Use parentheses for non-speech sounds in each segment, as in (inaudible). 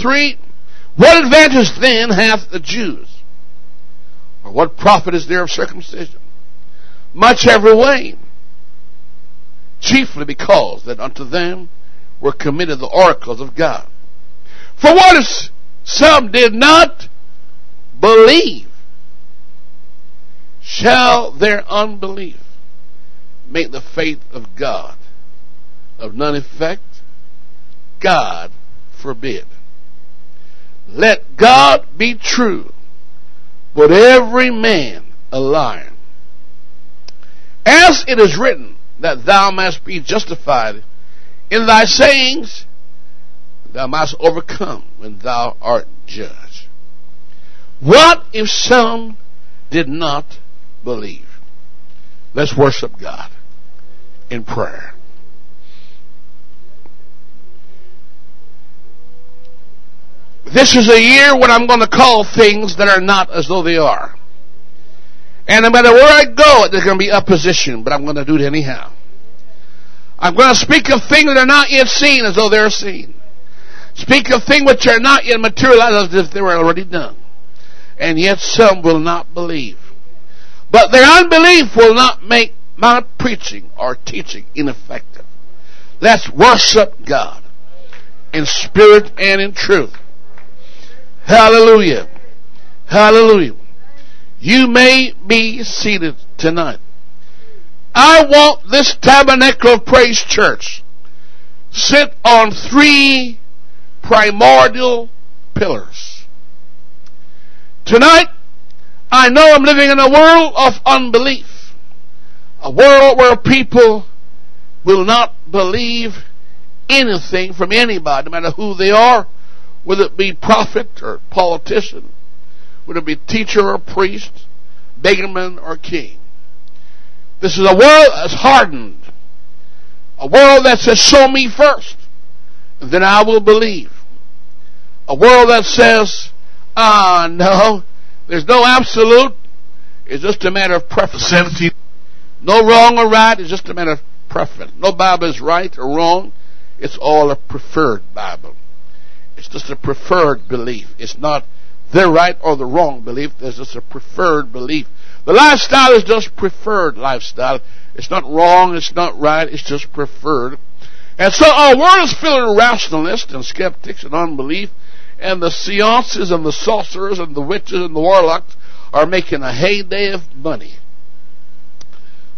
3. What advantage then hath the Jews? Or what profit is there of circumcision? Much every way. Chiefly because that unto them were committed the oracles of God. For what if some did not believe? Shall their unbelief make the faith of God of none effect? God forbid. Let God be true, but every man a liar. As it is written, that thou mayest be justified in thy sayings, thou must overcome when thou art judged. What if some did not believe? Let's worship God in prayer. This is a year when I'm going to call things that are not as though they are. And no matter where I go, there's going to be opposition, but I'm going to do it anyhow. I'm going to speak of things that are not yet seen as though they're seen. Speak of things which are not yet materialized as if they were already done. And yet some will not believe. But their unbelief will not make my preaching or teaching ineffective. Let's worship God in spirit and in truth. Hallelujah. Hallelujah. You may be seated tonight. I want this tabernacle of praise church sit on three primordial pillars. Tonight, I know I'm living in a world of unbelief. A world where people will not believe anything from anybody, no matter who they are, whether it be prophet or politician, whether it be teacher or priest, beggarman or king. This is a world that's hardened. A world that says, show me first, then I will believe. A world that says, ah, no, there's no absolute. It's just a matter of preference. 17. No wrong or right. It's just a matter of preference. No Bible is right or wrong. It's all a preferred Bible. It's just a preferred belief. It's not the right or the wrong belief. There's just a preferred belief. The lifestyle is just preferred lifestyle. It's not wrong, it's not right, it's just preferred. And so our world is filled with rationalists and skeptics and unbelief, and the seances and the sorcerers and the witches and the warlocks are making a heyday of money.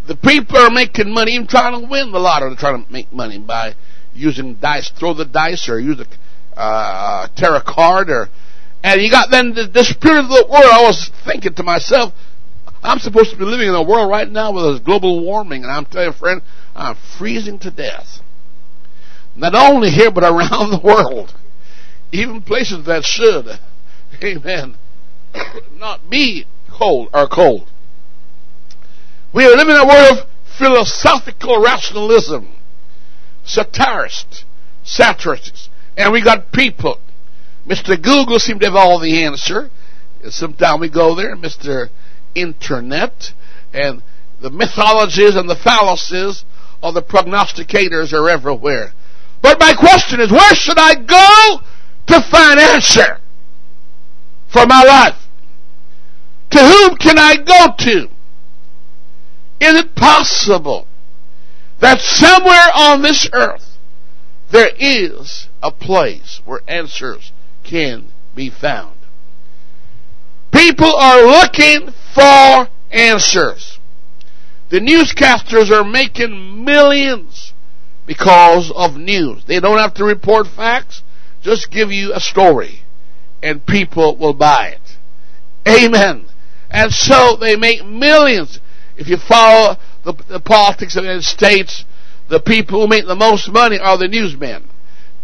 The people are making money, even trying to win the lottery. They're trying to make money by using dice, throw the dice, or use a uh, card, or and you got then the, the spirit of the world. I was thinking to myself, I'm supposed to be living in a world right now with this global warming, and I'm telling you, friend, I'm freezing to death. Not only here, but (laughs) around the world. Even places that should, (laughs) amen, (coughs) not be cold are cold. We are living in a world of philosophical rationalism, satirist, satirists, and we got people. Mr. Google seemed to have all the answer. Sometimes we go there, Mr internet and the mythologies and the fallacies of the prognosticators are everywhere. But my question is, where should I go to find answer for my life? To whom can I go to? Is it possible that somewhere on this earth there is a place where answers can be found? People are looking for answers. The newscasters are making millions because of news. They don't have to report facts, just give you a story and people will buy it. Amen. And so they make millions. If you follow the, the politics of the United States, the people who make the most money are the newsmen.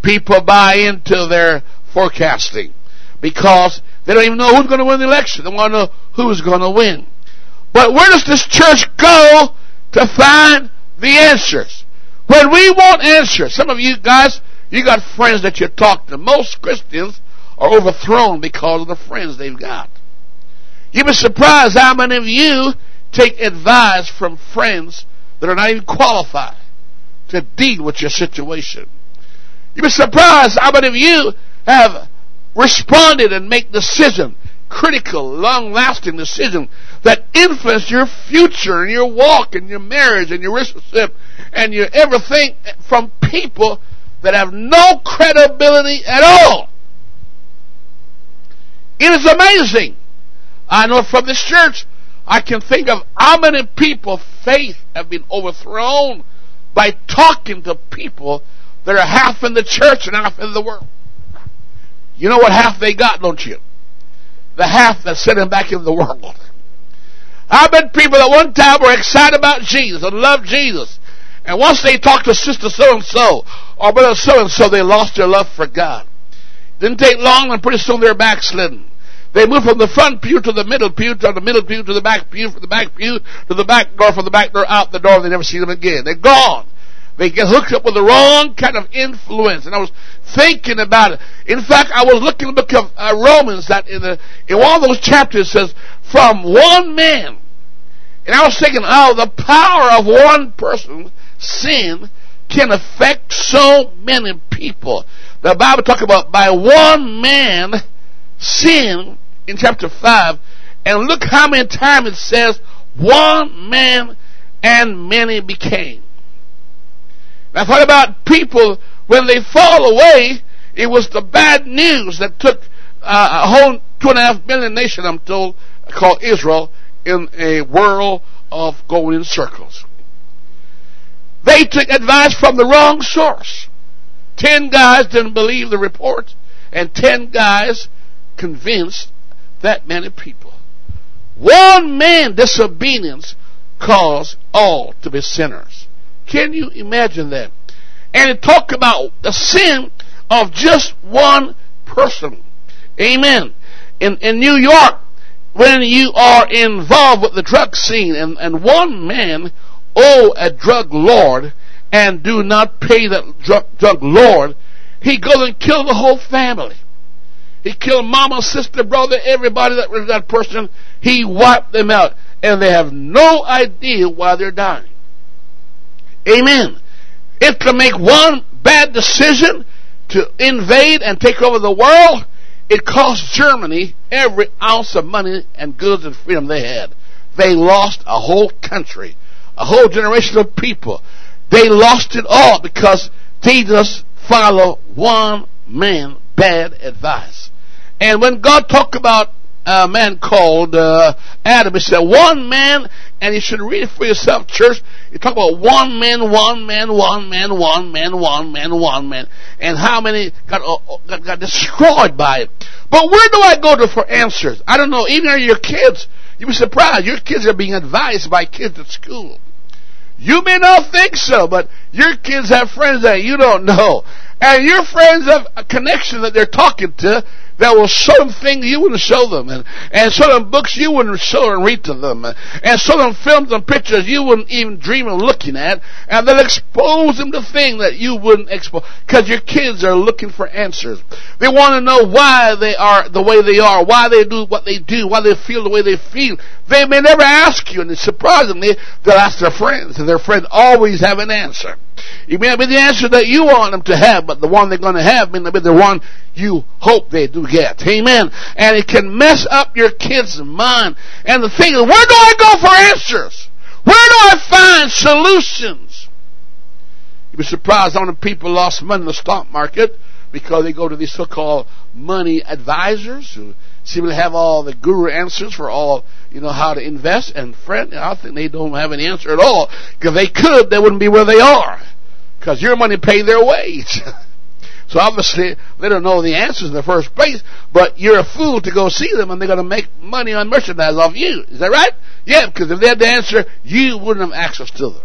People buy into their forecasting because they don't even know who's going to win the election. They want to know who's going to win. But where does this church go to find the answers? When we want answers, some of you guys, you got friends that you talk to. Most Christians are overthrown because of the friends they've got. You'd be surprised how many of you take advice from friends that are not even qualified to deal with your situation. You'd be surprised how many of you have responded and make decision, critical, long-lasting decision that influence your future and your walk and your marriage and your relationship and your everything from people that have no credibility at all. It is amazing. I know from this church, I can think of how many people faith have been overthrown by talking to people that are half in the church and half in the world. You know what half they got, don't you? The half that's sitting back in the world. I've met people that one time were excited about Jesus and loved Jesus. And once they talked to sister so and so or brother so and so, they lost their love for God. Didn't take long and pretty soon they're backslidden. They moved from the front pew to the middle pew, to the middle pew to the back pew, from the back pew to the back door, from the back door out the door, they never see them again. They're gone. They get hooked up with the wrong kind of influence. And I was thinking about it. In fact, I was looking at the book of uh, Romans that in the in one of those chapters says, from one man. And I was thinking, oh, the power of one person's sin can affect so many people. The Bible talks about by one man sin in chapter 5. And look how many times it says one man and many became. Now, thought about people when they fall away. It was the bad news that took uh, a whole two and a half million nation, I'm told, called Israel, in a whirl of going in circles. They took advice from the wrong source. Ten guys didn't believe the report, and ten guys convinced that many people. One man disobedience caused all to be sinners. Can you imagine that? And it talked about the sin of just one person. Amen. In, in New York, when you are involved with the drug scene and, and one man owe a drug lord and do not pay that drug, drug lord, he goes and kill the whole family. He killed mama, sister, brother, everybody that was that person. He wiped them out. And they have no idea why they're dying. Amen. It can make one bad decision to invade and take over the world. It cost Germany every ounce of money and goods and freedom they had. They lost a whole country, a whole generation of people. They lost it all because they just follow one man bad advice. And when God talked about a man called uh, Adam. He said, one man, and you should read it for yourself, church. You talk about one man, one man, one man, one man, one man, one man, and how many got, uh, got, got destroyed by it. But where do I go to for answers? I don't know. Even your kids, you'd be surprised. Your kids are being advised by kids at school. You may not think so, but your kids have friends that you don't know. And your friends have a connection that they're talking to will show them things you wouldn't show them, and, and them books you wouldn't show and read to them, and them films and pictures you wouldn't even dream of looking at, and they'll expose them to things that you wouldn't expose, because your kids are looking for answers. They want to know why they are the way they are, why they do what they do, why they feel the way they feel. They may never ask you, and surprisingly, they'll ask their friends, and their friends always have an answer. It may not be the answer that you want them to have, but the one they're going to have may not be the one you hope they do get. Amen. And it can mess up your kid's mind. And the thing is, where do I go for answers? Where do I find solutions? You'd be surprised how many people lost money in the stock market because they go to these so-called money advisors who seem to have all the guru answers for all, you know, how to invest. And friend, I think they don't have an answer at all. Because they could, they wouldn't be where they are. Because your money paid their wage. (laughs) so obviously, they don't know the answers in the first place, but you're a fool to go see them and they're going to make money on merchandise off you. Is that right? Yeah, because if they had the answer, you wouldn't have access to them.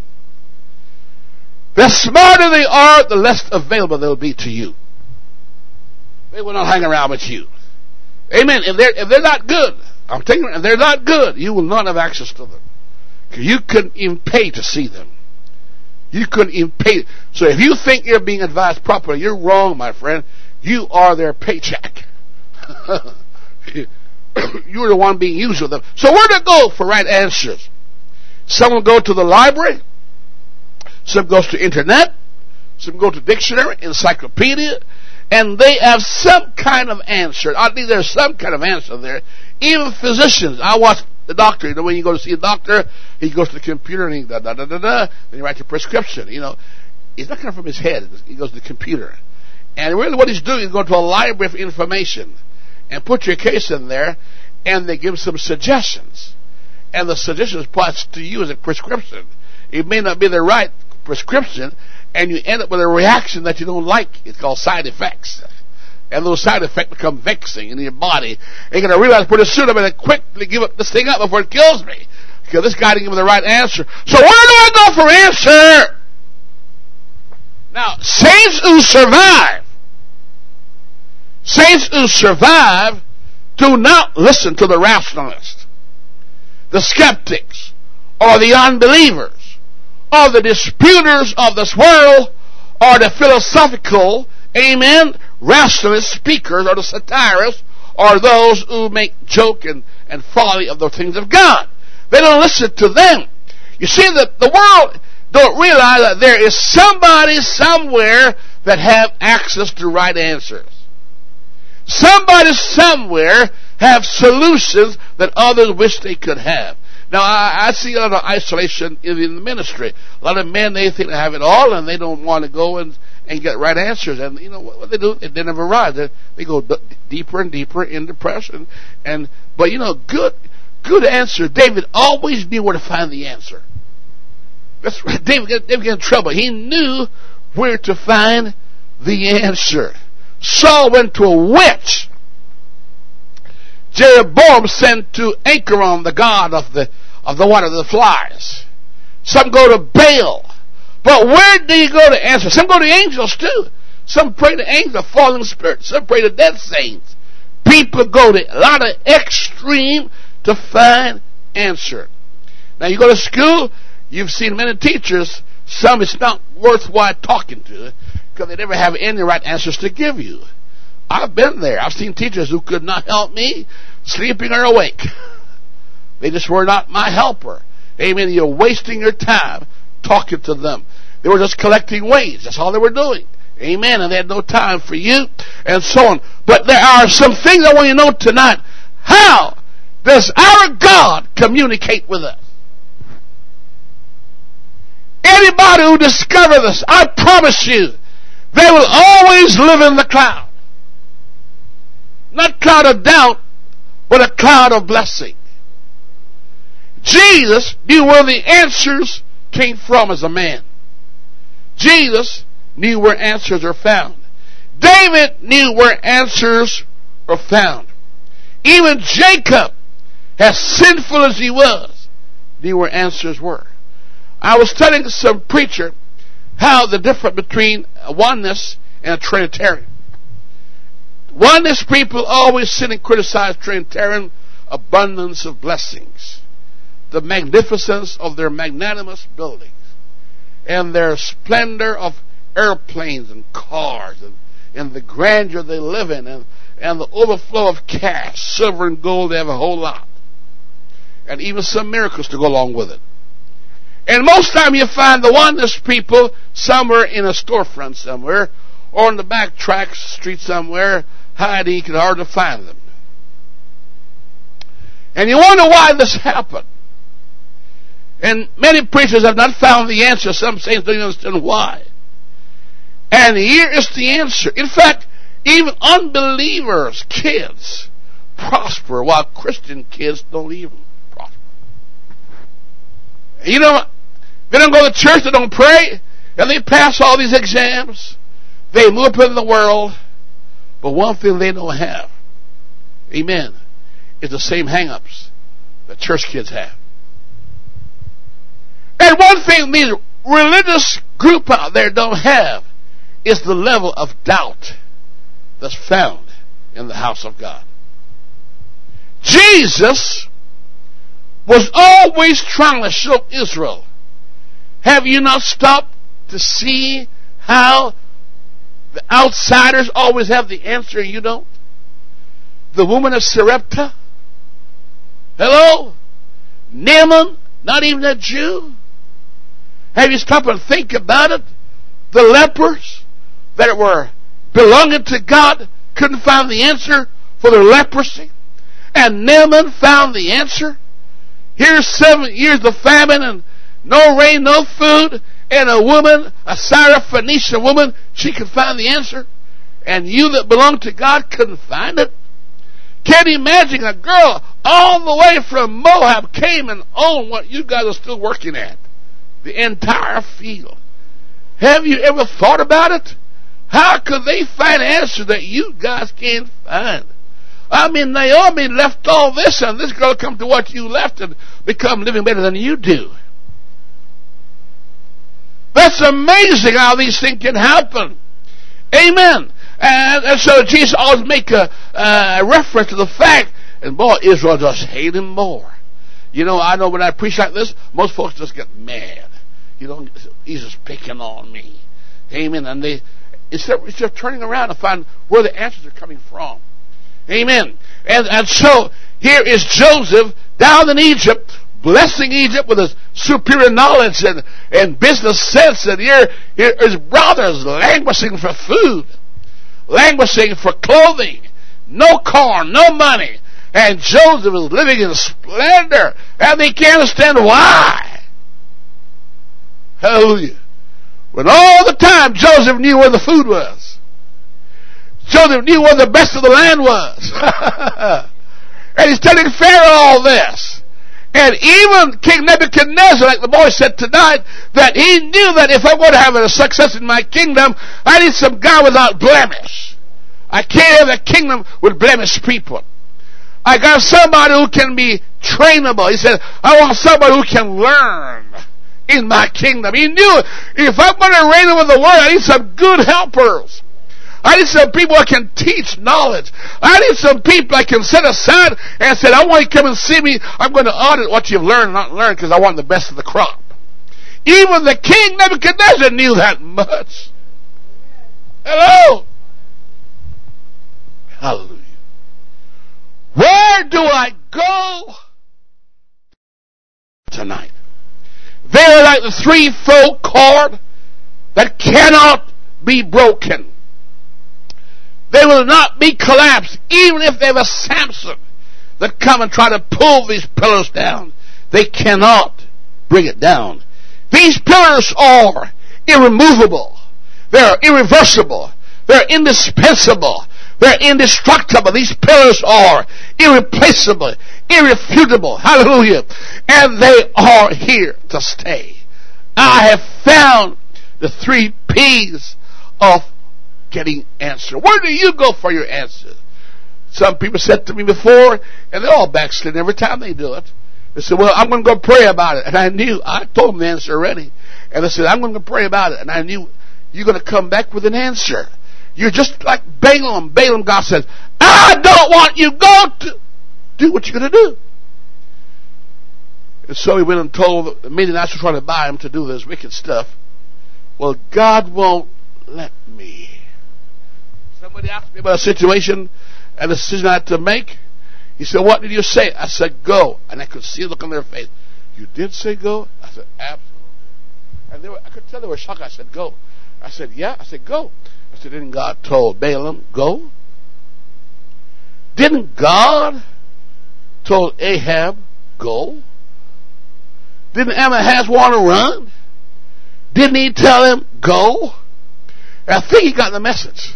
The smarter they are, the less available they'll be to you. They will not hang around with you. Amen. If they're, if they're not good, I'm telling you, if they're not good, you will not have access to them. You couldn't even pay to see them. You couldn't even pay. So if you think you're being advised properly, you're wrong, my friend. You are their paycheck. (laughs) you're the one being used with them. So where to go for right answers? Some will go to the library. Some goes to internet. Some go to dictionary, encyclopedia. and they have some kind of answer. I think there's some kind of answer there. Even physicians, I watch the doctor. You know, when you go to see a doctor, he goes to the computer and he da da da da da. Then he writes a prescription. You know, it's not coming from his head. He goes to the computer, and really what he's doing is going to a library of information and put your case in there, and they give some suggestions, and the suggestions applies to you as a prescription. It may not be the right prescription, and you end up with a reaction that you don't like. It's called side effects. And those side effects become vexing in your body. And going to realize pretty soon I'm going to quickly give up this thing up before it kills me. Because this guy didn't give me the right answer. So where do I go for answer? Now, saints who survive, saints who survive do not listen to the rationalists, the skeptics, or the unbelievers or the disputers of this world or the philosophical, amen, rationalist speakers or the satirists are those who make joke and, and folly of the things of God. They don't listen to them. You see that the world don't realize that there is somebody somewhere that have access to right answers. Somebody somewhere have solutions that others wish they could have. Now, I, I see a lot of isolation in, in the ministry. A lot of men, they think they have it all and they don't want to go and, and get right answers. And, you know, what, what they do, they, never arrive. They, they go d- deeper and deeper in depression. And, but, you know, good, good answer. David always knew where to find the answer. That's right. (laughs) David, David got in trouble. He knew where to find the answer. Saul went to a witch. Jeroboam sent to Ekron, the god of the of the water, the flies. Some go to Baal. But where do you go to answer? Some go to angels too. Some pray to angels, fallen spirits. Some pray to dead saints. People go to a lot of extreme to find answer. Now you go to school, you've seen many teachers, some it's not worthwhile talking to because they never have any right answers to give you. I've been there. I've seen teachers who could not help me, sleeping or awake. (laughs) They just were not my helper. Amen. You're wasting your time talking to them. They were just collecting wage. That's all they were doing. Amen. And they had no time for you and so on. But there are some things I want you to know tonight. How does our God communicate with us? Anybody who discovers this, I promise you, they will always live in the cloud. Not cloud of doubt, but a cloud of blessing. Jesus knew where the answers came from as a man. Jesus knew where answers are found. David knew where answers are found. Even Jacob, as sinful as he was, knew where answers were. I was telling some preacher how the difference between oneness and a Trinitarian. Oneness people always sit and criticize Trinitarian abundance of blessings the magnificence of their magnanimous buildings and their splendor of airplanes and cars and, and the grandeur they live in and, and the overflow of cash, silver and gold, they have a whole lot. And even some miracles to go along with it. And most time you find the oneness people somewhere in a storefront somewhere or on the back track street somewhere hiding, you can hardly find them. And you wonder why this happened. And many preachers have not found the answer. Some saints don't even understand why. And here is the answer. In fact, even unbelievers, kids, prosper while Christian kids don't even prosper. You know, they don't go to church, they don't pray, and they pass all these exams. They move up in the world, but one thing they don't have, amen, is the same hang-ups that church kids have. And one thing these religious group out there don't have is the level of doubt that's found in the house of God. Jesus was always trying to show Israel. Have you not stopped to see how the outsiders always have the answer and you don't? The woman of Sarepta? Hello? Naaman? Not even a Jew? Have you stopped and think about it? The lepers that were belonging to God couldn't find the answer for their leprosy. And Naaman found the answer. Here's seven years of famine and no rain, no food. And a woman, a Syrophoenician woman, she could find the answer. And you that belong to God couldn't find it. Can't imagine a girl all the way from Moab came and owned what you guys are still working at. The entire field. Have you ever thought about it? How could they find an answer that you guys can't find? I mean, Naomi left all this and this girl come to what you left and become living better than you do. That's amazing how these things can happen. Amen. And, and so Jesus always make a, a reference to the fact, and boy, Israel just hate him more. You know, I know when I preach like this, most folks just get mad. You know, he's just picking on me. Amen. And they, instead, instead of turning around and find where the answers are coming from. Amen. And, and so, here is Joseph down in Egypt, blessing Egypt with his superior knowledge and, and business sense, and here, here his brothers languishing for food languishing for clothing, no corn, no money. And Joseph is living in splendor, and they can't understand why. Hallelujah. When all the time Joseph knew where the food was. Joseph knew where the best of the land was. (laughs) and he's telling Pharaoh all this. And even King Nebuchadnezzar, like the boy said tonight, that he knew that if I'm going to have a success in my kingdom, I need some guy without blemish. I can't have a kingdom with blemished people. I got somebody who can be trainable. He said, I want somebody who can learn in my kingdom. He knew if I'm going to reign over the world, I need some good helpers. I need some people I can teach knowledge. I need some people I can set aside and say, I want you to come and see me. I'm going to audit what you've learned and not learned because I want the best of the crop. Even the king Nebuchadnezzar knew that much. Hello? Hallelujah. Where do I go tonight? They're like the threefold cord that cannot be broken. They will not be collapsed, even if they a Samson that come and try to pull these pillars down. They cannot bring it down. These pillars are irremovable. They're irreversible. They're indispensable. They're indestructible. These pillars are irreplaceable, irrefutable. Hallelujah. And they are here to stay. I have found the three P's of getting answer. Where do you go for your answer? Some people said to me before, and they're all backsliding every time they do it. They said, well, I'm going to go pray about it. And I knew, I told them the answer already. And they said, I'm going to pray about it. And I knew you're going to come back with an answer. You're just like Balaam. Balaam, God says, I don't want you go to do what you're going to do. And so he went and told the Midianites were trying to buy him to do this wicked stuff. Well, God won't let me. Somebody asked me about a situation and a decision I had to make. He said, What did you say? I said, Go. And I could see the look on their face. You did say go? I said, Absolutely. And were, I could tell they were shocked. I said, Go. I said, Yeah. I said, Go. I said, Didn't God told Balaam, Go? Didn't God told Ahab, Go? Didn't Ahaz want to run? Didn't he tell him, Go? I think he got the message.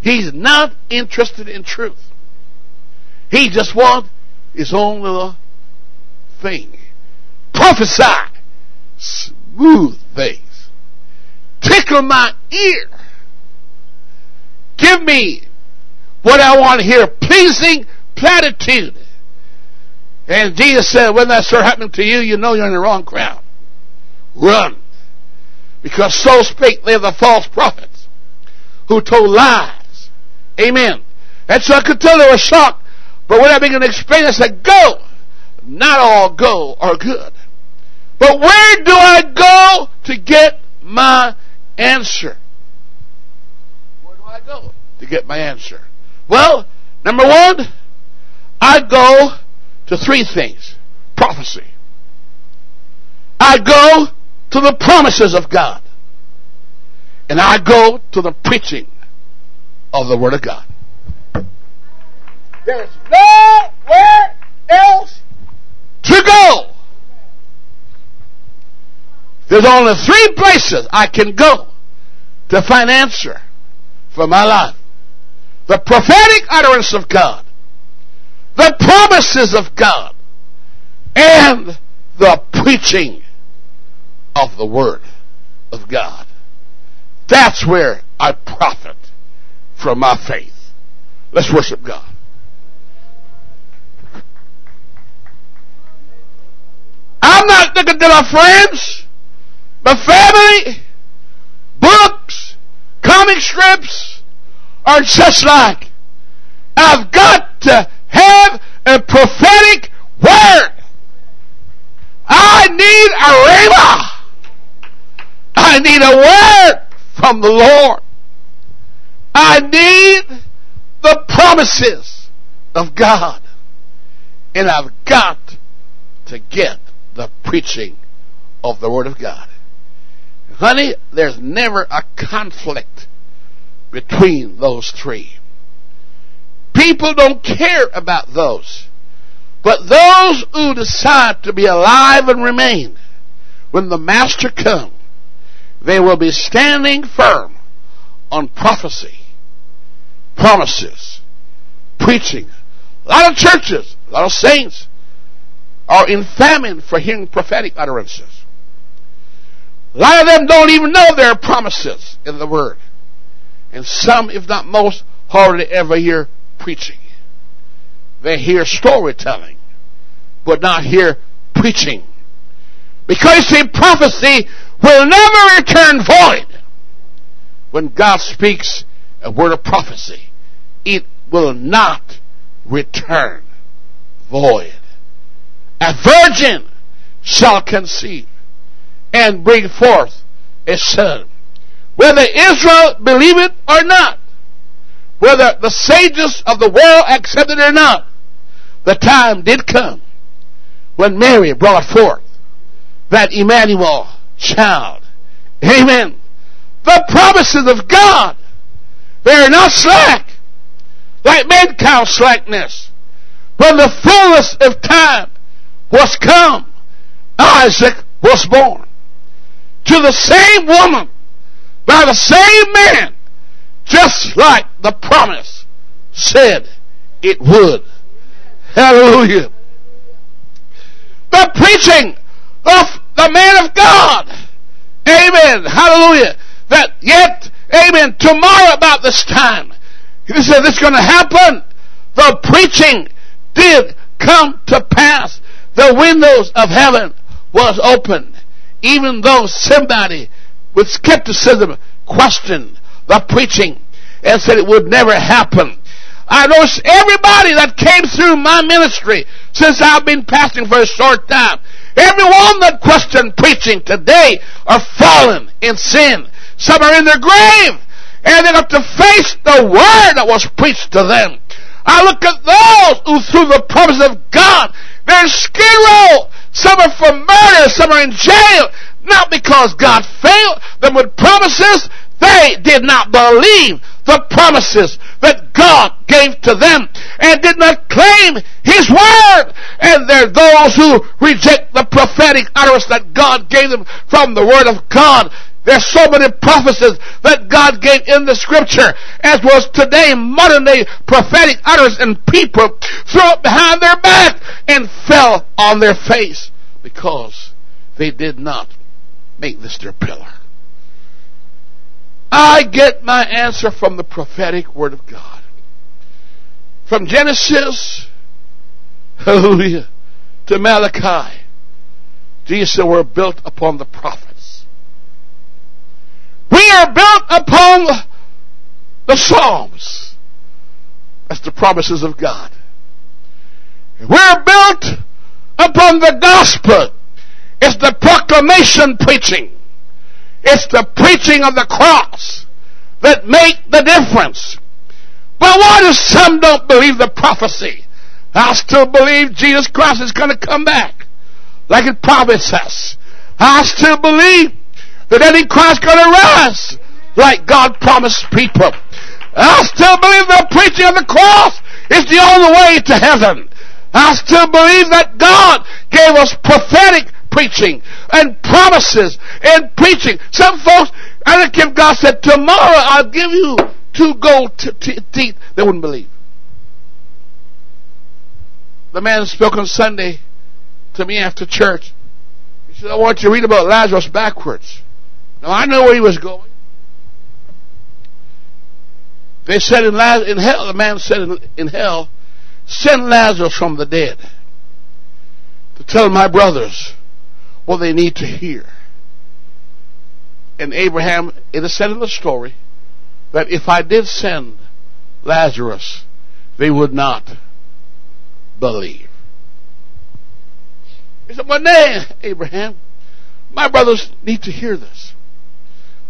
He's not interested in truth. He just wants his own little thing. Prophesy smooth things. Tickle my ear. Give me what I want to hear. Pleasing platitude. And Jesus said, when that start happening to you, you know you're in the wrong crowd. Run. Because so spake they are the false prophets who told lies Amen. And so I could tell they were shocked. But when I began to explain, I said, go. Not all go are good. But where do I go to get my answer? Where do I go to get my answer? Well, number one, I go to three things. Prophecy. I go to the promises of God. And I go to the preaching of the Word of God. There's nowhere else to go. There's only three places I can go to find answer for my life. The prophetic utterance of God, the promises of God, and the preaching of the Word of God. That's where I profit from my faith. Let's worship God. I'm not looking to my friends, my family, books, comic strips, are just like. I've got to have a prophetic word. I need a rhema. I need a word from the Lord. I need the promises of God. And I've got to get the preaching of the Word of God. Honey, there's never a conflict between those three. People don't care about those. But those who decide to be alive and remain when the Master comes, they will be standing firm on prophecy, promises, preaching. A lot of churches, a lot of saints are in famine for hearing prophetic utterances. A lot of them don't even know there are promises in the Word. And some, if not most, hardly ever hear preaching. They hear storytelling, but not hear preaching. Because see, prophecy will never return void. When God speaks a word of prophecy, it will not return void. A virgin shall conceive and bring forth a son. Whether Israel believe it or not, whether the sages of the world accepted it or not, the time did come when Mary brought forth that Emmanuel child. Amen. The promises of God, they are not slack, like mankind slackness. When the fullness of time was come, Isaac was born. To the same woman, by the same man, just like the promise said it would. Hallelujah. The preaching of the man of God. Amen. Hallelujah. That yet, amen, tomorrow about this time, he said this is going to happen. The preaching did come to pass the windows of heaven was opened, even though somebody with skepticism questioned the preaching and said it would never happen. I know everybody that came through my ministry since I've been pastoring for a short time, everyone that questioned preaching today are fallen in sin. Some are in their grave and they have to face the word that was preached to them. I look at those who through the promise of God they're skid row. Some are for murder. Some are in jail. Not because God failed them with promises. They did not believe the promises that God gave to them and did not claim His word. And there are those who reject the prophetic utterance that God gave them from the word of God. There's so many prophecies that God gave in the scripture, as was today modern day prophetic utterance, and people threw it behind their back and fell on their face because they did not make this their pillar. I get my answer from the prophetic word of God. From Genesis, hallelujah, to Malachi, Jesus were built upon the prophet. We are built upon the Psalms. That's the promises of God. We're built upon the gospel. It's the proclamation preaching. It's the preaching of the cross that make the difference. But why do some don't believe the prophecy? I still believe Jesus Christ is going to come back like it promised us. I still believe that any Christ going to rise like God promised people. I still believe the preaching of the cross is the only way to heaven. I still believe that God gave us prophetic preaching and promises and preaching. Some folks, I don't care God said, tomorrow I'll give you two gold teeth, they wouldn't believe. The man spoke on Sunday to me after church. He said, I want you to read about Lazarus backwards. Now I know where he was going. They said in, in hell, the man said in, in hell, send Lazarus from the dead to tell my brothers what they need to hear. And Abraham, it is said in the story that if I did send Lazarus, they would not believe. He said, But nay, Abraham, my brothers need to hear this.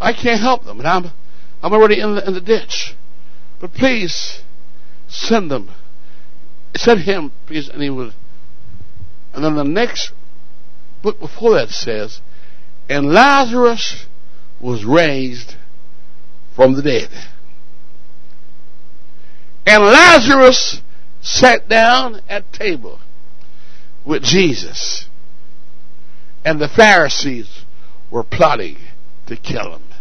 I can't help them, and I'm I'm already in the, in the ditch. But please send them. Send him, please, and he would. And then the next book before that says, and Lazarus was raised from the dead. And Lazarus sat down at table with Jesus. And the Pharisees were plotting to kill him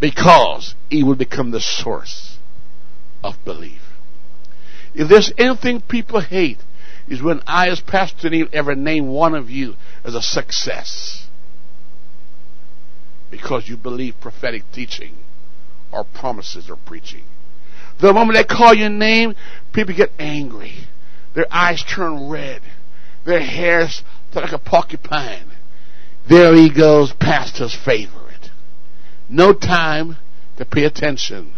because he will become the source of belief. If there's anything people hate, is when I, as Pastor Neil, ever name one of you as a success because you believe prophetic teaching or promises or preaching. The moment they call your name, people get angry. Their eyes turn red. Their hair's like a porcupine. There he goes, pastor's favorite. No time to pay attention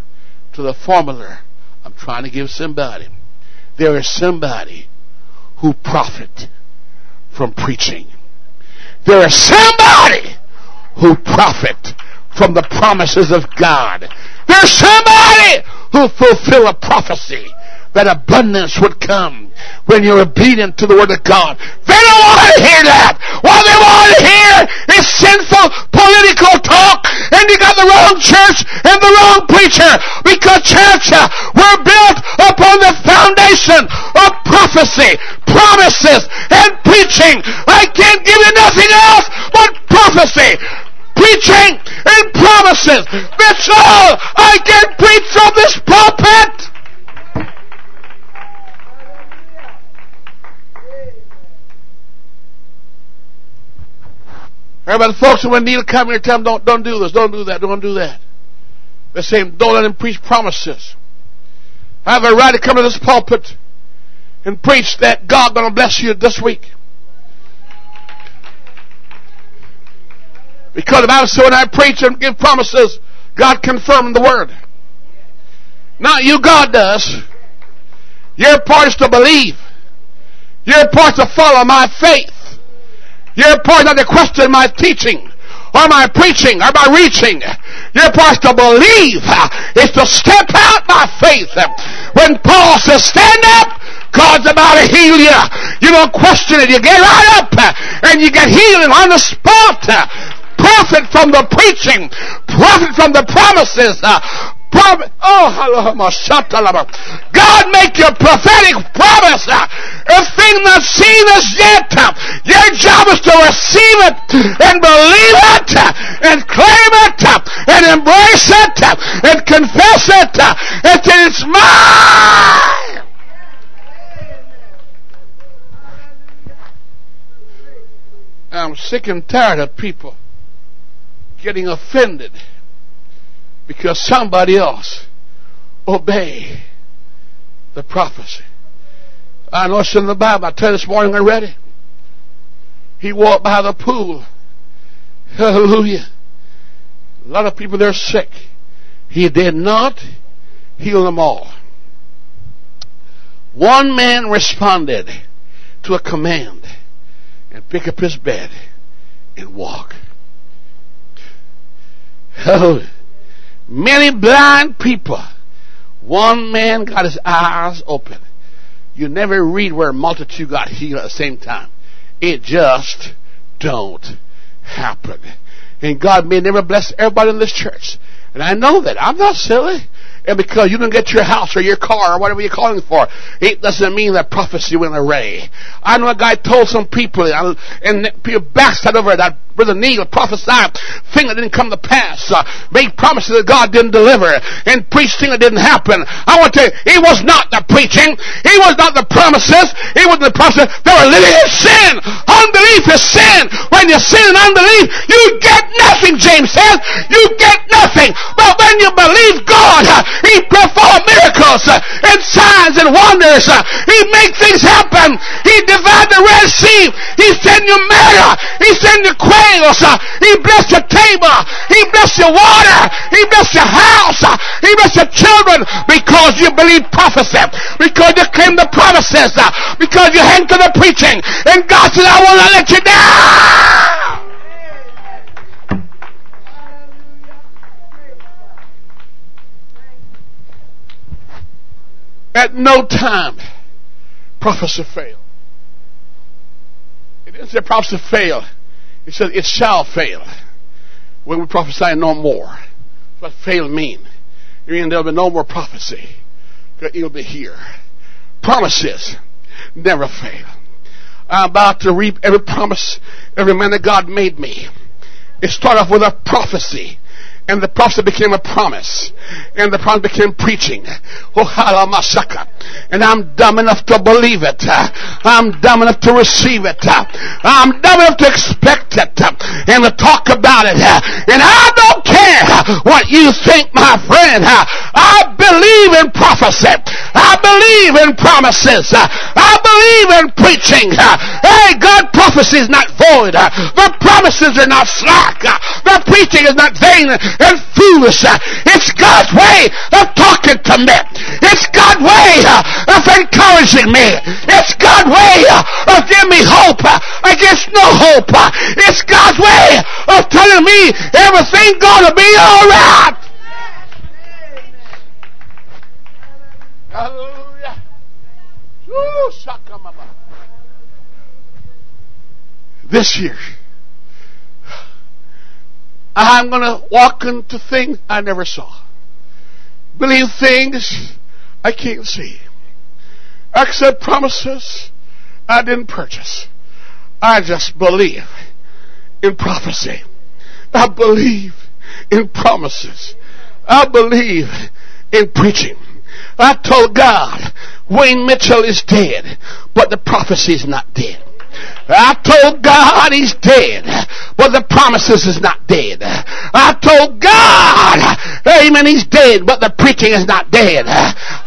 to the formula I'm trying to give somebody. There is somebody who profit from preaching. There is somebody who profit from the promises of God. There's somebody who fulfill a prophecy that abundance would come when you're obedient to the word of God. They don't want to hear that. What they want to hear is sinful political talk and you got the wrong church and the wrong preacher because church, uh, we're built upon the foundation of prophecy, promises, and preaching. I can't give you nothing else but prophecy, preaching and promises. That's all I can preach from this pulpit. Everybody, folks, who need Neil come here, tell them, don't, don't do this, don't do that, don't do that. They're saying, don't let him preach promises. I have a right to come to this pulpit and preach that God gonna bless you this week. Because the Bible says when I preach and give promises, God confirmed the word. Not you, God does. Your part is to believe. Your part is to follow my faith. Your part is not to question my teaching or my preaching or my reaching. Your part is to believe. It's to step out by faith. When Paul says, stand up, God's about to heal you. You don't question it. You get right up and you get healing on the spot. Profit from the preaching. Profit from the promises. Prophet, oh, God make your prophetic promise a thing not seen as yet. Your job is to receive it and believe it and claim it and embrace it and confess it until it's mine. I'm sick and tired of people getting offended because somebody else obey the prophecy. I know it's in the Bible. I tell you this morning already. He walked by the pool. Hallelujah. A lot of people there sick. He did not heal them all. One man responded to a command and pick up his bed and walk. Oh, many blind people. One man got his eyes open. You never read where a multitude got healed at the same time. It just don't happen. And God may never bless everybody in this church. And I know that. I'm not silly. And because you didn't get your house or your car or whatever you're calling for, it doesn't mean that prophecy went away. I know a guy told some people, and people backslid over that Brother Neil prophesied thing that didn't come to pass, uh, made promises that God didn't deliver, and preached things that didn't happen. I want to it was not the preaching, it was not the promises, it was the promises. They were living in sin. Unbelief is sin. When you sin in unbelief, you get nothing, James says. You get nothing. But when you believe God, uh, He performs miracles uh, and signs and wonders. Uh, he make things happen. He divide the Red Sea. He send you manna. He send you quails. He bless your table. He bless your water. He bless your house. He bless your children because you believe prophecy. Because you claim the promises. Because you hang to the preaching. And God said, I will not let you down. At no time prophecy failed. It didn't say prophecy failed. He said, It shall fail when we prophesy no more. What fail mean? It means there'll be no more prophecy. It'll be here. Promises never fail. I'm about to reap every promise every man that God made me. It started off with a prophecy and the prophecy became a promise. And the promise became preaching. Oh, and I'm dumb enough to believe it. I'm dumb enough to receive it. I'm dumb enough to expect it and to talk about it. And I don't care what you think, my friend. I believe in prophecy. I believe in promises. I believe in preaching. Hey, God prophecy is not void. The promises are not slack. The preaching is not vain and foolish. It's God's way of talking to me. It's God's way uh, of encouraging me. It's God's way uh, of giving me hope against no hope. It's God's way of telling me everything's gonna be alright. Hallelujah. Ooh, this year, I'm going to walk into things I never saw. Believe things I can't see. Accept promises I didn't purchase. I just believe in prophecy. I believe in promises. I believe in preaching. I told God, Wayne Mitchell is dead, but the prophecy is not dead. I told God he's dead, but the promises is not dead. I told God, amen, he's dead, but the preaching is not dead.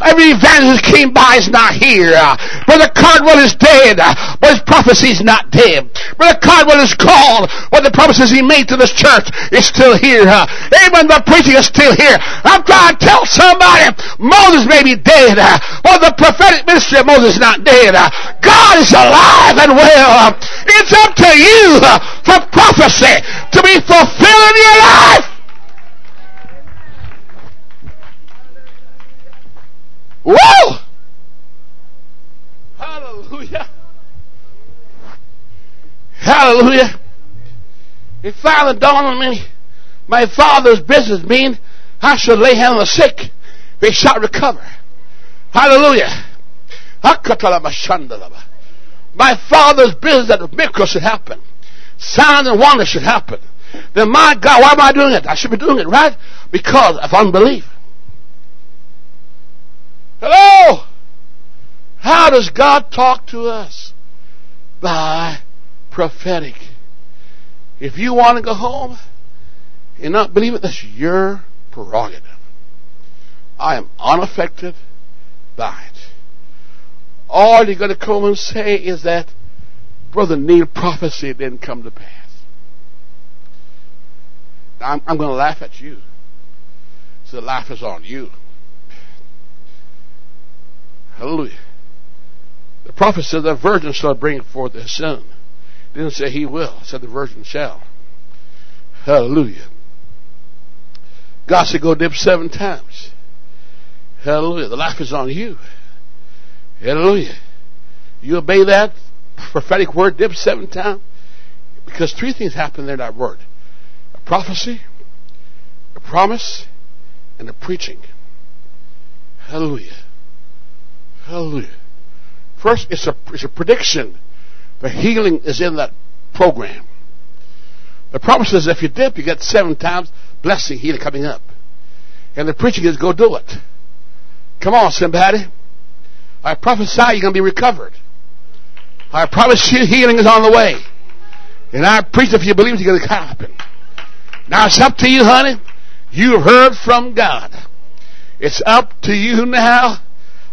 Every evangelist came by is not here. Brother Cardwell is dead, but his prophecy is not dead. Brother Cardwell is called, but the promises he made to this church is still here. Amen, the preaching is still here. I'm trying to tell somebody, Moses may be dead, but the prophetic ministry of Moses is not dead. God is alive and well. It's up to you for prophecy to be fulfilled in your life. Whoa! Hallelujah. Hallelujah. It finally dawned on me my father's business means I should lay hands on the sick. They shall recover. Hallelujah my father's business that miracles should happen. Signs and wonders should happen. Then my God, why am I doing it? I should be doing it, right? Because of unbelief. Hello? How does God talk to us? By prophetic. If you want to go home and not believe it, that's your prerogative. I am unaffected by it. All you're going to come and say is that Brother Neil prophecy didn't come to pass. I'm, I'm going to laugh at you. So the laugh is on you. Hallelujah. The prophet said the virgin shall bring forth a son. Didn't say he will. Said the virgin shall. Hallelujah. God said go dip seven times. Hallelujah. The laugh is on you. Hallelujah. You obey that prophetic word dip seven times? Because three things happen there in that word. A prophecy, a promise, and a preaching. Hallelujah. Hallelujah. First, it's a, it's a prediction. The healing is in that program. The promise is if you dip, you get seven times blessing, healing coming up. And the preaching is go do it. Come on, somebody. I prophesy you're going to be recovered. I promise you healing is on the way. And I preach if you believe it's going to happen. Now it's up to you, honey. You have heard from God. It's up to you now.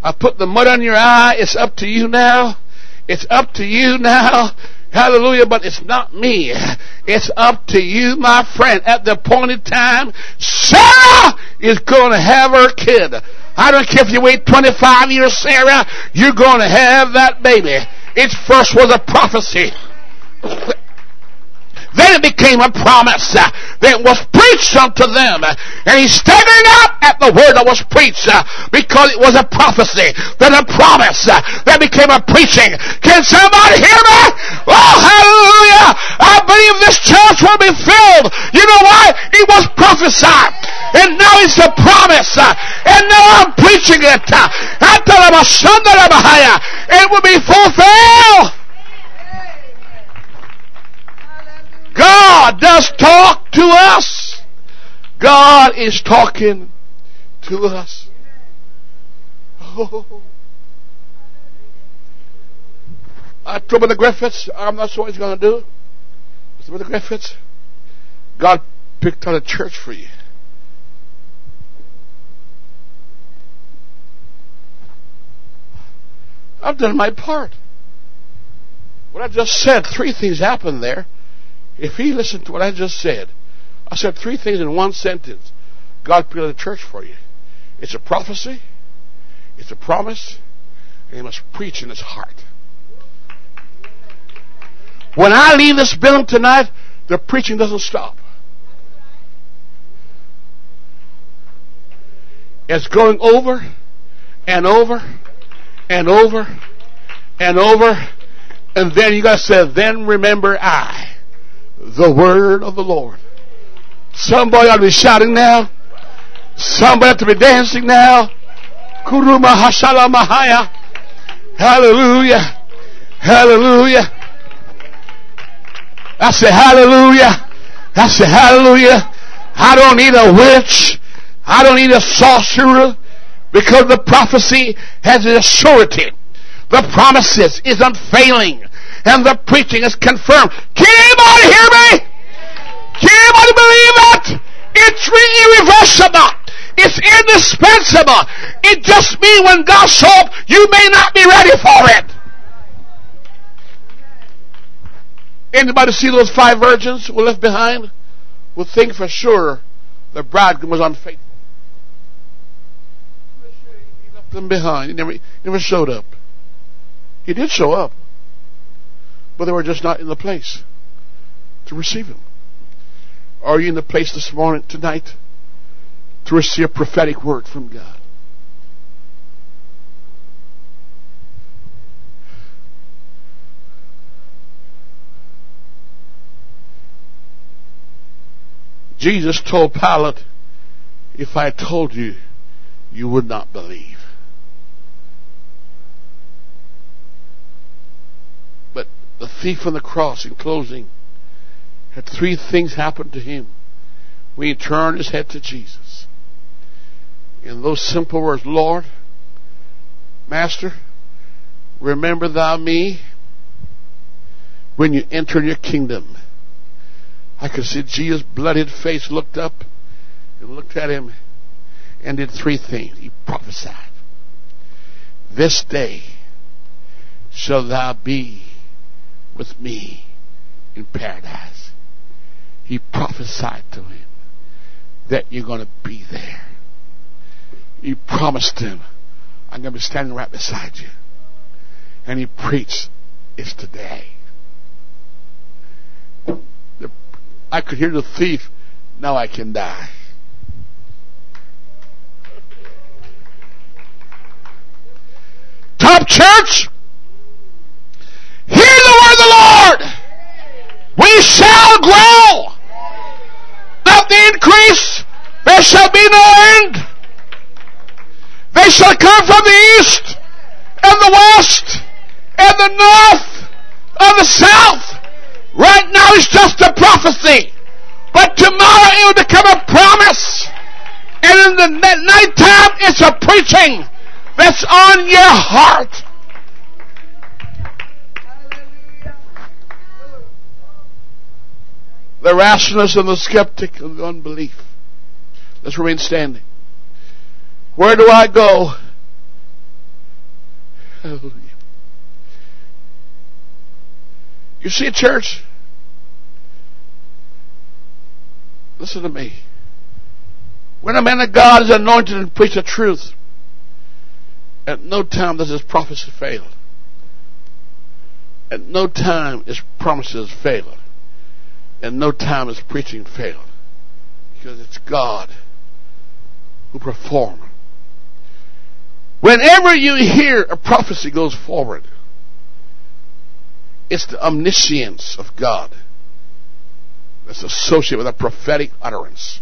I put the mud on your eye. It's up to you now. It's up to you now. Hallelujah. But it's not me. It's up to you, my friend. At the appointed time, Sarah is going to have her kid. I don't care if you wait 25 years, Sarah, you're going to have that baby. It first was a prophecy. Then it became a promise uh, that was preached unto them. And he staggered up at the word that was preached uh, because it was a prophecy, then a promise uh, that became a preaching. Can somebody hear me? Oh, hallelujah! I believe this church will be filled. You know why? It was prophesied. And now it's a promise. And now I'm preaching it. It will be fulfilled. God does talk to us. God is talking to us. Oh. Uh, I told Brother Griffiths, I'm not sure what he's going to do. Said, Brother Griffiths, God picked out a church for you. I've done my part. What I just said, three things happened there. If he listened to what I just said, I said three things in one sentence. God created a church for you. It's a prophecy, it's a promise, and he must preach in his heart. When I leave this building tonight, the preaching doesn't stop. It's going over and over and over and over. And then you got to say, then remember I the word of the Lord. Somebody ought to be shouting now. Somebody ought to be dancing now. Kuruma hashala mahaya. Hallelujah. Hallelujah. I say hallelujah. I say hallelujah. I don't need a witch. I don't need a sorcerer because the prophecy has a surety. The promises is unfailing and the preaching is confirmed. Can anybody hear me? Can anybody believe that? It's irreversible. It's indispensable. It just means when God shows you may not be ready for it. Anybody see those five virgins who were left behind? Will think for sure the bridegroom was unfaithful. He left them behind. He never, he never showed up. He did show up but they were just not in the place to receive Him. Are you in the place this morning, tonight, to receive a prophetic word from God? Jesus told Pilate, if I told you, you would not believe. But the thief on the cross in closing had three things happen to him when he turned his head to Jesus. In those simple words, Lord, Master, remember thou me when you enter your kingdom. I could see Jesus' blooded face looked up and looked at him and did three things. He prophesied. This day shall thou be with me in paradise. He prophesied to him that you're going to be there. He promised him, I'm going to be standing right beside you. And he preached, it's today. I could hear the thief, now I can die. Top church, Hear the word of the Lord. We shall grow. Increase. There shall be no end. They shall come from the east and the west and the north and the south. Right now it's just a prophecy. But tomorrow it will become a promise. And in the nighttime it's a preaching that's on your heart. The rationalist and the skeptic and the unbelief. Let's remain standing. Where do I go? Hallelujah. You see, church, listen to me. When a man of God is anointed and preach the truth, at no time does his prophecy fail. At no time his promises fail. At no time his preaching failed Because it's God who performs. Whenever you hear a prophecy goes forward, it's the omniscience of God that's associated with a prophetic utterance.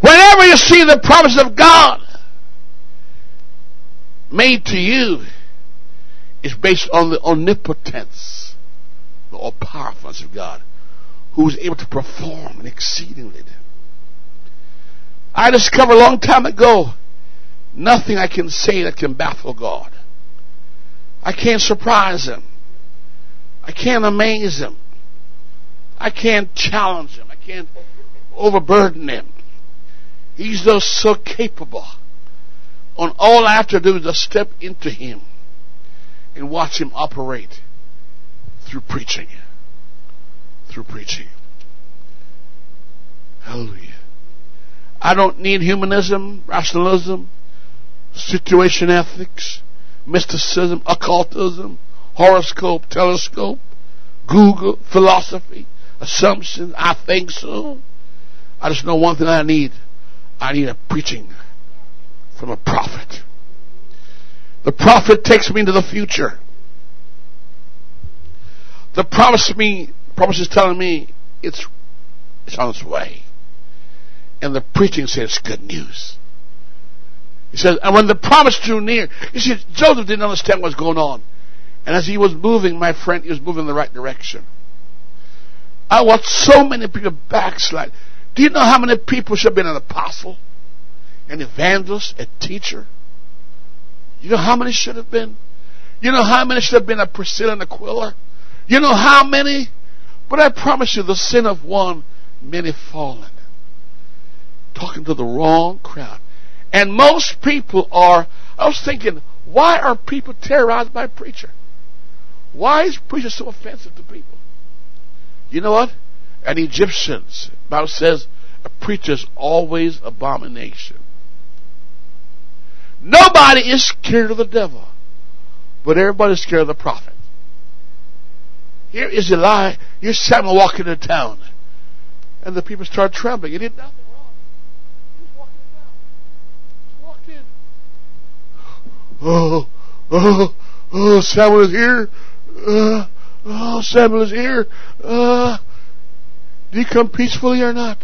Whenever you see the promise of God made to you, it's based on the omnipotence, all powerfulness of God, who is able to perform and exceedingly. I discovered a long time ago nothing I can say that can baffle God. I can't surprise Him. I can't amaze Him. I can't challenge Him. I can't overburden Him. He's just so capable. On all I have to do is just step into Him and watch Him operate through preaching. Through preaching. Hallelujah. I don't need humanism, rationalism, situation ethics, mysticism, occultism, horoscope, telescope, Google, philosophy, assumptions. I think so. I just know one thing I need. I need a preaching from a prophet. The prophet takes me into the future. The promise me, promise is telling me it's it's on its way. And the preaching says good news. He says, and when the promise drew near, you see, Joseph didn't understand what was going on. And as he was moving, my friend, he was moving in the right direction. I watched so many people backslide. Do you know how many people should have been an apostle, an evangelist, a teacher? You know how many should have been? You know how many should have been a Priscilla and Aquila? You know how many? But I promise you, the sin of one, many fallen. Talking to the wrong crowd. And most people are, I was thinking, why are people terrorized by a preacher? Why is preacher so offensive to people? You know what? And Egyptians, Bible says, a preacher's always abomination. Nobody is scared of the devil, but everybody's scared of the prophet. Here is Elijah. Here's Samuel walking into town. And the people start trembling. He did nothing. Wrong. He just walked in. Oh, oh, oh, Samuel is here. Uh, oh, Samuel is here. Uh, do you come peacefully or not?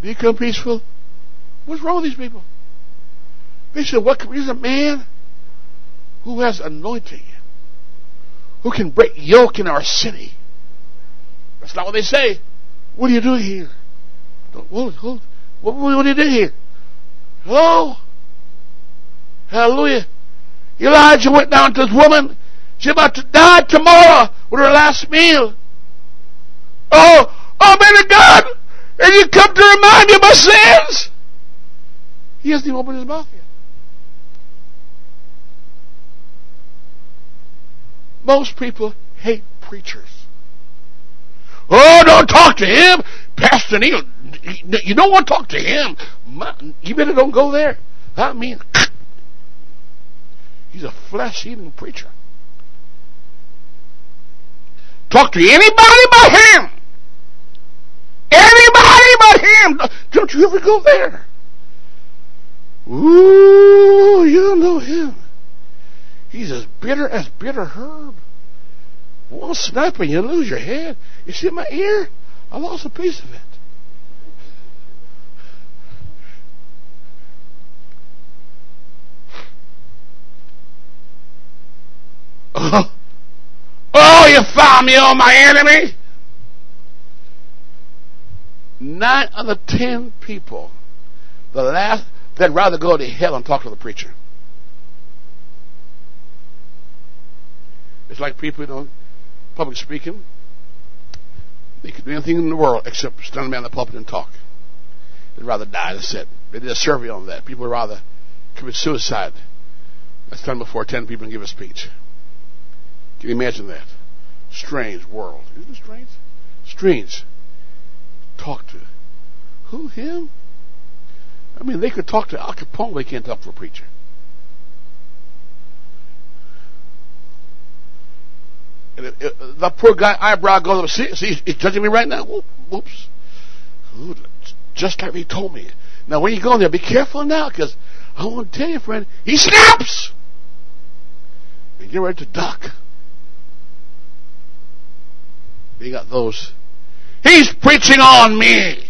Do you come peaceful? What's wrong with these people? They said, what, he's a man who has anointing, who can break yoke in our city. That's not what they say. What are you doing here? What, are you doing here? Hello? Hallelujah. Elijah went down to this woman. She's about to die tomorrow with her last meal. Oh, oh man of God! And you come to remind me of my sins! He hasn't even opened his mouth yet. Most people hate preachers. Oh, don't talk to him! Pastor Neil, you don't want to talk to him. You better don't go there. I mean, (clears throat) He's a flesh eating preacher. Talk to anybody but him. Anybody but him. Don't you ever go there. Ooh, bitter as bitter herb. One snap and you lose your head. You see my ear? I lost a piece of it. Oh, (laughs) oh you found me on my enemy? Nine out of the ten people, the last, they'd rather go to hell and talk to the preacher. It's like people, you know, public speaking. They could do anything in the world except stand behind the pulpit and talk. They'd rather die than sit. They did a survey on that. People would rather commit suicide than stand before ten people and give a speech. Can you imagine that? Strange world. Isn't it strange? Strange. Talk to who? Him? I mean, they could talk to Al Capone, they can't talk to a preacher. That poor guy eyebrow goes up. See, see, he's judging me right now. Whoops. Ooh, just like he told me. Now, when you go in there, be careful now, because I want to tell you, friend, he snaps. And you're ready to duck. You got those. He's preaching on me.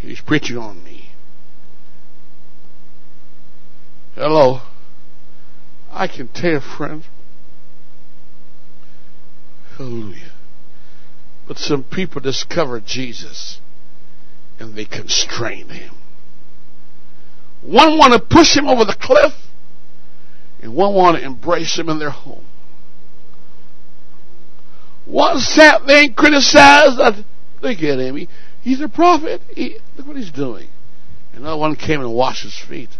He's preaching on me. Hello. I can tell you, friend. Hallelujah. But some people discover Jesus and they constrain him. One want to push him over the cliff and one want to embrace him in their home. One sat there and criticized. Look at him. He, he's a prophet. He, look what he's doing. Another one came and washed his feet.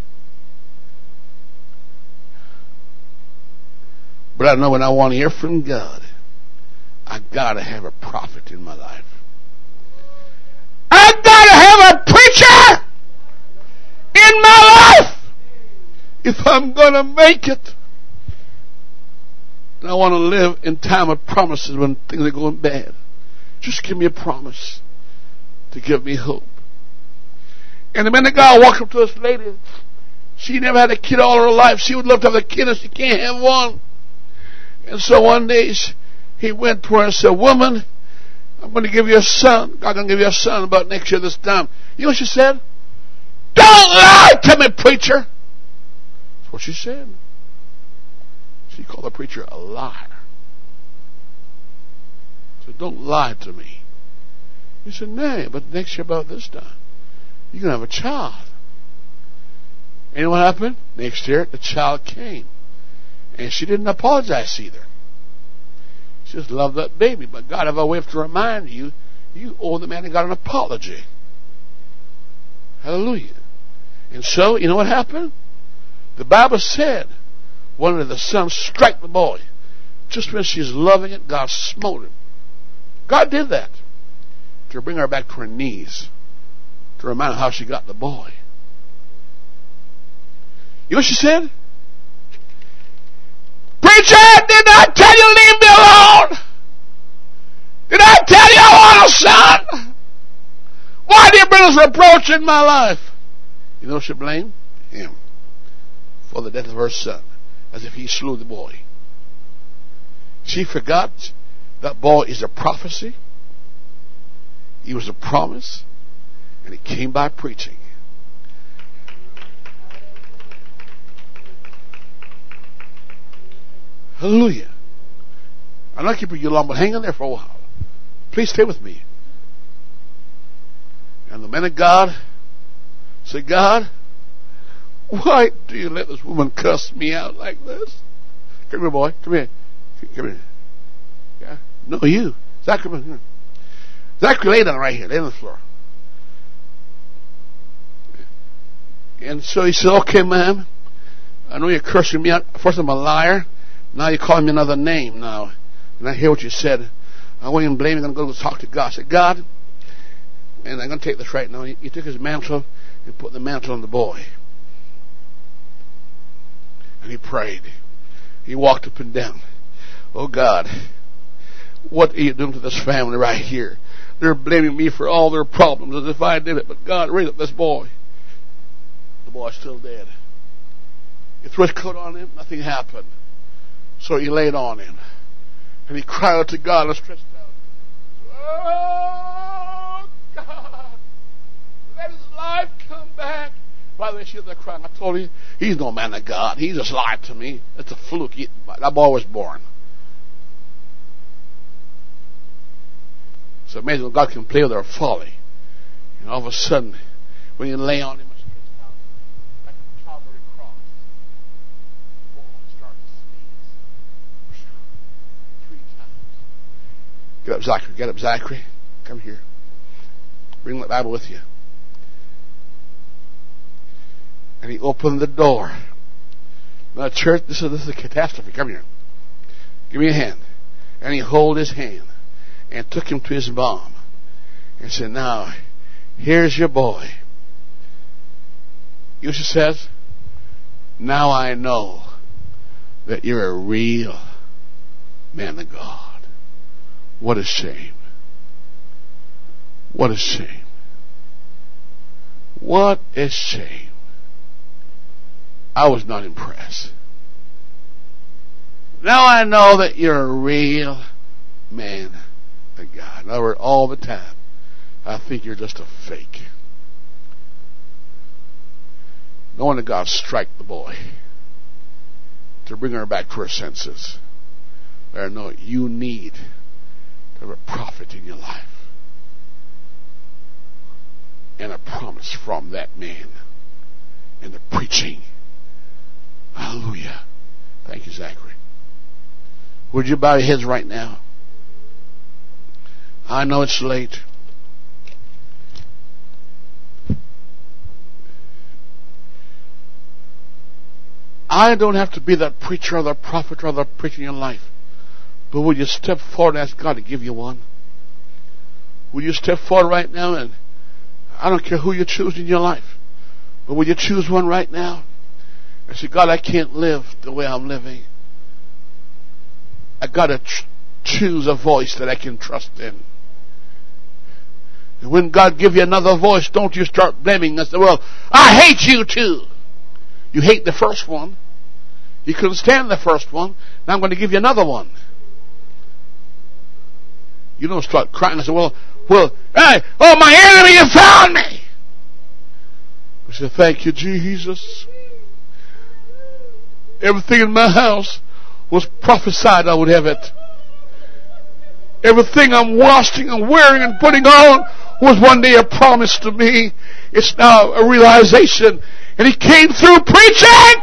But I know when I want to hear from God, I gotta have a prophet in my life. I gotta have a preacher in my life if I'm gonna make it. And I want to live in time of promises when things are going bad. Just give me a promise to give me hope. And the minute God walked up to this lady, she never had a kid all her life. She would love to have a kid and she can't have one. And so one day she, he went to her and said, Woman, I'm going to give you a son. God's going to give you a son about next year this time. You know what she said? Don't lie to me, preacher. That's what she said. She called the preacher a liar. Said, Don't lie to me. He said, Nay, but next year about this time, you're going to have a child. And what happened? Next year, the child came. And she didn't apologize either just love that baby. But God, if I have to remind you, you owe the man of God an apology. Hallelujah. And so, you know what happened? The Bible said one of the sons struck the boy. Just when she's loving it, God smote him. God did that to bring her back to her knees, to remind her how she got the boy. You know what she said? Preacher, did I tell you leave me alone? Did I tell you I want a son? This reproach in my life? You know she blamed him for the death of her son, as if he slew the boy. She forgot that boy is a prophecy. He was a promise, and it came by preaching. Hallelujah. I'm not keeping you long, but hang on there for a while. Please stay with me. And the man of God said, God, why do you let this woman cuss me out like this? Come here, boy. Come here. Come here. Yeah? No, you. Zachary. Zachary, lay down right here. Lay on the floor. And so he said, okay, ma'am. I know you're cursing me out. First, I'm a liar. Now you're calling me another name now. And I hear what you said. I you to blame. You, I'm going to go talk to God. I said, God, and I'm going to take this right now. He, took his mantle and put the mantle on the boy. And he prayed. He walked up and down. Oh God, what are you doing to this family right here? They're blaming me for all their problems as if I did it. But God, raise up this boy. The boy's still dead. He threw his coat on him, nothing happened. So he laid on him. And he cried out to God and stretched out. Oh, God, let his life come back. By the way, there crying. I told you, he's no man of God. He just lied to me. It's a fluke. He, that boy was born. It's amazing when God can play with our folly. And all of a sudden, when you lay on him. Get up, Zachary. Get up, Zachary. Come here. Bring the Bible with you. And he opened the door. Now, church, this is, this is a catastrophe. Come here. Give me a hand. And he hold his hand and took him to his mom and said, Now, here's your boy. Yusha says, Now I know that you're a real man of God. What a shame. What a shame. What a shame. I was not impressed. Now I know that you're a real man of God. In other words, all the time, I think you're just a fake. Knowing that God strike the boy to bring her back to her senses. There, no, you need to have a prophet in your life and a promise from that man and the preaching. Hallelujah. Thank you, Zachary. Would you bow your heads right now? I know it's late. I don't have to be that preacher or the prophet or the preacher in your life. But would you step forward and ask God to give you one? Would you step forward right now and I don't care who you choose in your life, but would you choose one right now? I say, God, I can't live the way I'm living. I gotta ch- choose a voice that I can trust in. And when God give you another voice, don't you start blaming us. Well, I hate you too. You hate the first one. You couldn't stand the first one. Now I'm going to give you another one. You don't start crying and say, well, well, hey, oh, my enemy has found me. I said, thank you, Jesus. Everything in my house was prophesied I would have it. Everything I'm washing and wearing and putting on was one day a promise to me. It's now a realization. And he came through preaching.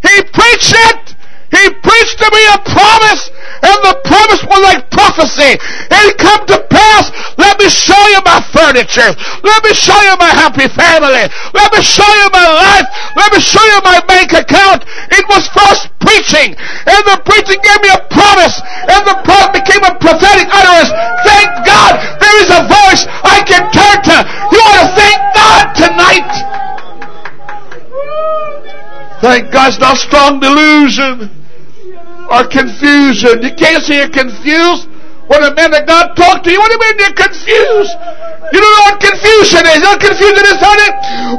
He preached it. He preached to me a promise, and the promise was like prophecy. It come to pass. Let me show you my furniture. Let me show you my happy family. Let me show you my life. Let me show you my bank account. It was first preaching, and the preaching gave me a promise, and the promise became a prophetic utterance. Thank God there is a voice I can turn to. You ought to thank God tonight. Thank God it's not strong delusion or confusion. You can't say you're confused when a man of God talk to you. What do you mean you're confused? You don't know what confusion is. You know confusion is, honey?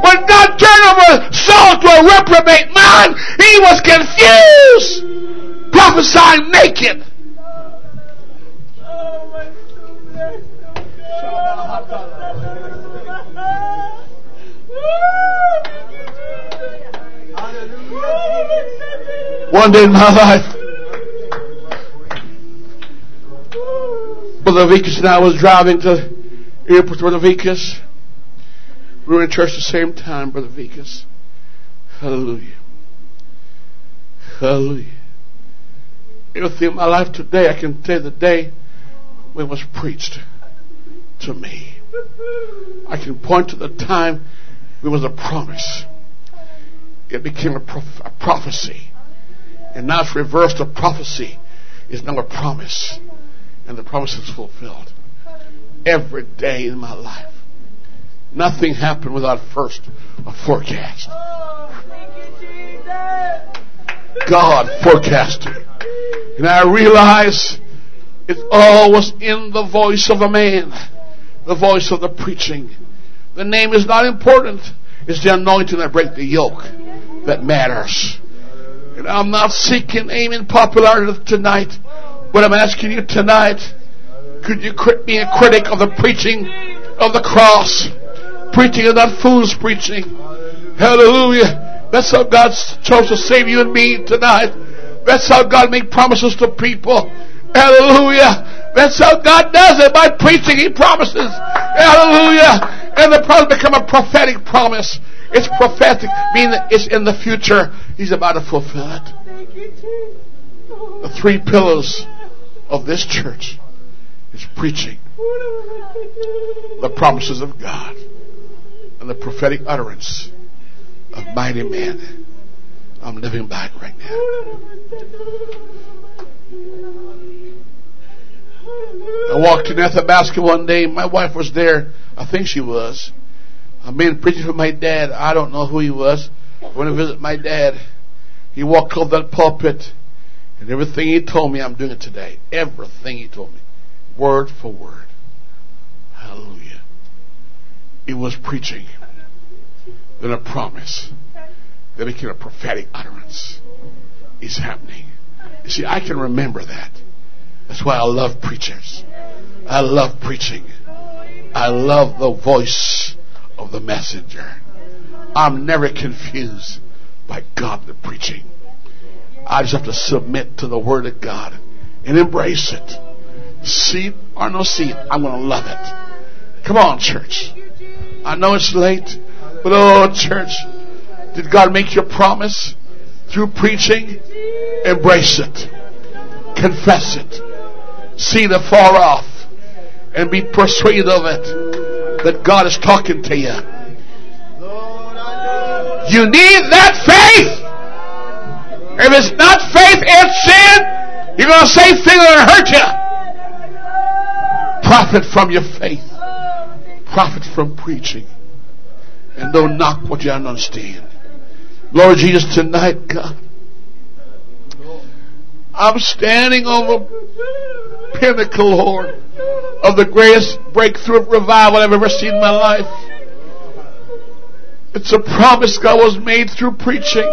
When God turned over Saul to a reprobate man, he was confused. Prophesying naked. One day in my life, Brother Vikas and I was driving to airport, Brother Vikas. We were in church the same time, Brother Vikas. Hallelujah. Hallelujah. Everything in my life today, I can tell the day when it was preached to me. I can point to the time it was a promise. It became a, a prophecy. And now it's reversed. A prophecy is now a promise and the promise is fulfilled every day in my life. Nothing happened without first a forecast. God forecasted. And I realize it all was in the voice of a man, the voice of the preaching. The name is not important. It's the anointing that breaks the yoke that matters. And I'm not seeking, aiming popularity tonight. What I'm asking you tonight, could you be a critic of the preaching of the cross? Preaching of that fool's preaching. Hallelujah. That's how God chose to save you and me tonight. That's how God made promises to people. Hallelujah. That's how God does it. By preaching, He promises. Hallelujah. And the promise become a prophetic promise. It's prophetic, meaning it's in the future. He's about to fulfill it. The three pillars of this church is preaching the promises of God and the prophetic utterance of mighty men. I'm living by it right now. I walked in Athabasca one day. My wife was there. I think she was. I've preaching for my dad. I don't know who he was. I went to visit my dad. He walked over that pulpit, and everything he told me, I'm doing it today. Everything he told me, word for word. Hallelujah. It was preaching, then a promise, then it became a prophetic utterance. It's happening. You see, I can remember that. That's why I love preachers. I love preaching. I love the voice of the messenger. I'm never confused by God the preaching. I just have to submit to the Word of God and embrace it. Seed or no seed, I'm going to love it. Come on, church. I know it's late, but oh, church, did God make your promise through preaching? Embrace it. Confess it. See the far off and be persuaded of it that God is talking to you. You need that faith. If it's not faith, it's sin. You're going to say things that hurt you. Profit from your faith. Profit from preaching. And don't knock what you don't understand. Lord Jesus, tonight, God, I'm standing on the pinnacle, Lord, of the greatest breakthrough of revival I've ever seen in my life. It's a promise God was made through preaching.